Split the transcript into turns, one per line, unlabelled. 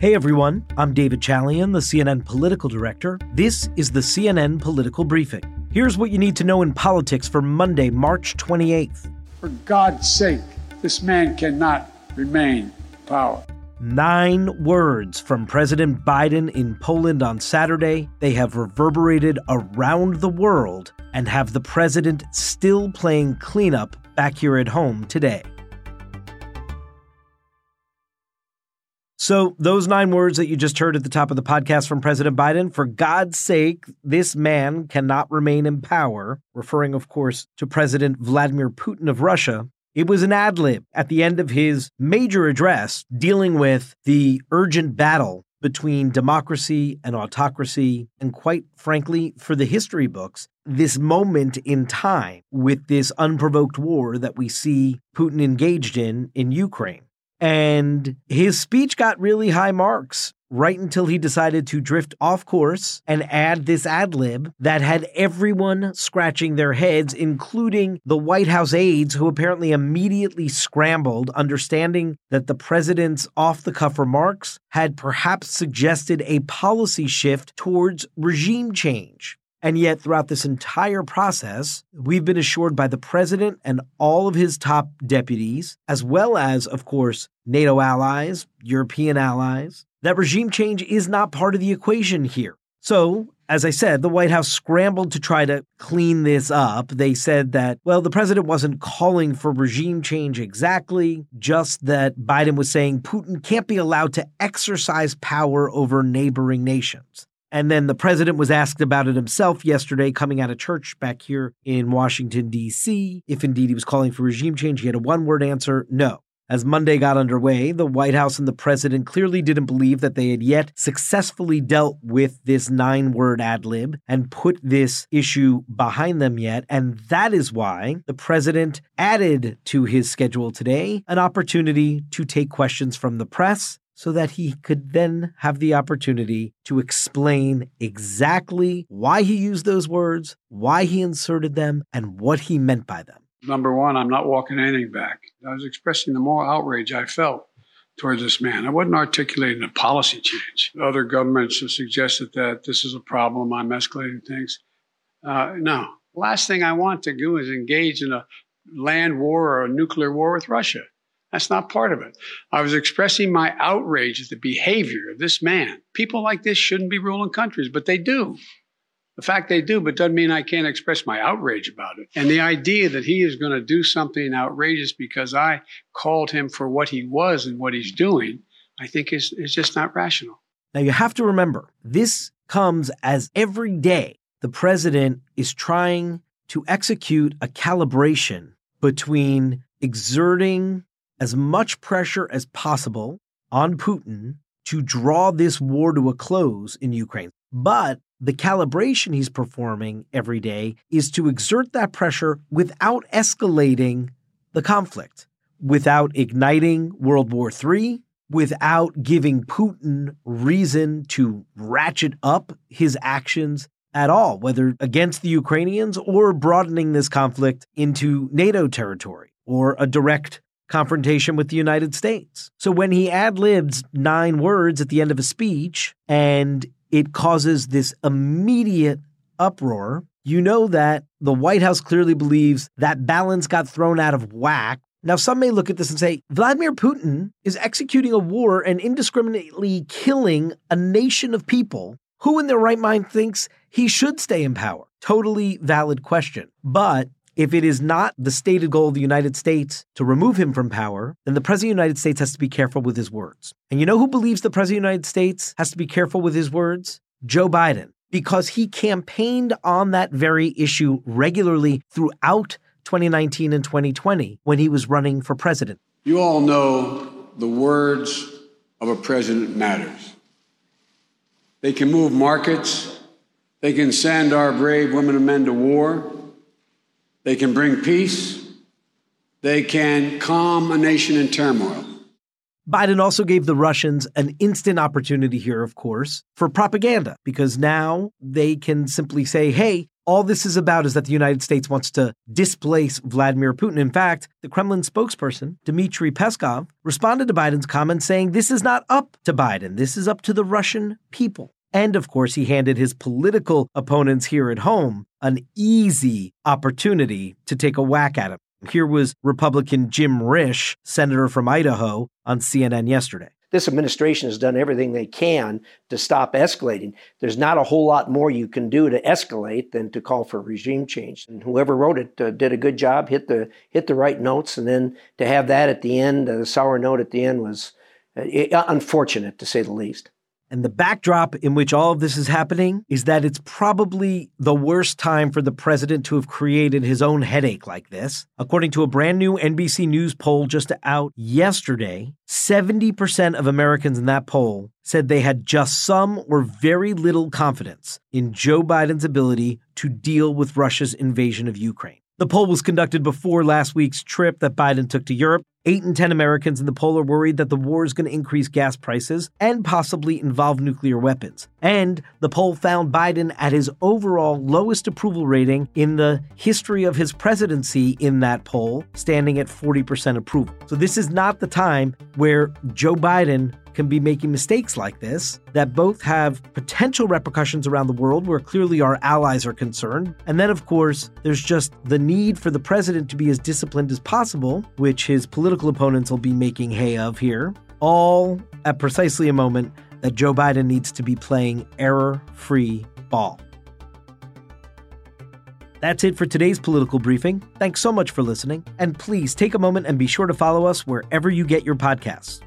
Hey everyone, I'm David Chalian, the CNN political director. This is the CNN Political Briefing. Here's what you need to know in politics for Monday, March 28th.
For God's sake, this man cannot remain in power.
Nine words from President Biden in Poland on Saturday. They have reverberated around the world and have the president still playing cleanup back here at home today. So, those nine words that you just heard at the top of the podcast from President Biden, for God's sake, this man cannot remain in power, referring, of course, to President Vladimir Putin of Russia, it was an ad lib at the end of his major address dealing with the urgent battle between democracy and autocracy, and quite frankly, for the history books, this moment in time with this unprovoked war that we see Putin engaged in in Ukraine. And his speech got really high marks right until he decided to drift off course and add this ad lib that had everyone scratching their heads, including the White House aides, who apparently immediately scrambled, understanding that the president's off the cuff remarks had perhaps suggested a policy shift towards regime change. And yet, throughout this entire process, we've been assured by the president and all of his top deputies, as well as, of course, NATO allies, European allies, that regime change is not part of the equation here. So, as I said, the White House scrambled to try to clean this up. They said that, well, the president wasn't calling for regime change exactly, just that Biden was saying Putin can't be allowed to exercise power over neighboring nations. And then the president was asked about it himself yesterday, coming out of church back here in Washington, D.C. If indeed he was calling for regime change, he had a one word answer no. As Monday got underway, the White House and the president clearly didn't believe that they had yet successfully dealt with this nine word ad lib and put this issue behind them yet. And that is why the president added to his schedule today an opportunity to take questions from the press so that he could then have the opportunity to explain exactly why he used those words, why he inserted them, and what he meant by them.
Number one, I'm not walking anything back. I was expressing the moral outrage I felt towards this man. I wasn't articulating a policy change. Other governments have suggested that this is a problem. I'm escalating things. Uh, no. Last thing I want to do is engage in a land war or a nuclear war with Russia. That's not part of it. I was expressing my outrage at the behavior of this man. People like this shouldn't be ruling countries, but they do. The fact they do, but doesn't mean I can't express my outrage about it. And the idea that he is going to do something outrageous because I called him for what he was and what he's doing, I think is, is just not rational.
Now, you have to remember, this comes as every day the president is trying to execute a calibration between exerting as much pressure as possible on Putin to draw this war to a close in Ukraine. But the calibration he's performing every day is to exert that pressure without escalating the conflict, without igniting World War III, without giving Putin reason to ratchet up his actions at all, whether against the Ukrainians or broadening this conflict into NATO territory or a direct confrontation with the United States. So when he ad libs nine words at the end of a speech and it causes this immediate uproar, you know that the White House clearly believes that balance got thrown out of whack. Now, some may look at this and say Vladimir Putin is executing a war and indiscriminately killing a nation of people who, in their right mind, thinks he should stay in power. Totally valid question. But if it is not the stated goal of the United States to remove him from power, then the President of the United States has to be careful with his words. And you know who believes the President of the United States has to be careful with his words? Joe Biden, because he campaigned on that very issue regularly throughout 2019 and 2020 when he was running for president.
You all know the words of a president matters. They can move markets. They can send our brave women and men to war. They can bring peace. They can calm a nation in turmoil.
Biden also gave the Russians an instant opportunity here, of course, for propaganda, because now they can simply say, hey, all this is about is that the United States wants to displace Vladimir Putin. In fact, the Kremlin spokesperson, Dmitry Peskov, responded to Biden's comments saying this is not up to Biden, this is up to the Russian people. And of course, he handed his political opponents here at home an easy opportunity to take a whack at him. Here was Republican Jim Risch, senator from Idaho, on CNN yesterday.
This administration has done everything they can to stop escalating. There's not a whole lot more you can do to escalate than to call for regime change. And whoever wrote it uh, did a good job, hit the hit the right notes, and then to have that at the end, uh, the sour note at the end was uh, unfortunate to say the least.
And the backdrop in which all of this is happening is that it's probably the worst time for the president to have created his own headache like this. According to a brand new NBC News poll just out yesterday, 70% of Americans in that poll said they had just some or very little confidence in Joe Biden's ability to deal with Russia's invasion of Ukraine. The poll was conducted before last week's trip that Biden took to Europe. Eight in 10 Americans in the poll are worried that the war is going to increase gas prices and possibly involve nuclear weapons. And the poll found Biden at his overall lowest approval rating in the history of his presidency in that poll, standing at 40% approval. So this is not the time where Joe Biden can be making mistakes like this that both have potential repercussions around the world where clearly our allies are concerned. And then, of course, there's just the need for the president to be as disciplined as possible, which his political opponents will be making hay of here, all at precisely a moment that Joe Biden needs to be playing error free ball. That's it for today's political briefing. Thanks so much for listening. And please take a moment and be sure to follow us wherever you get your podcasts.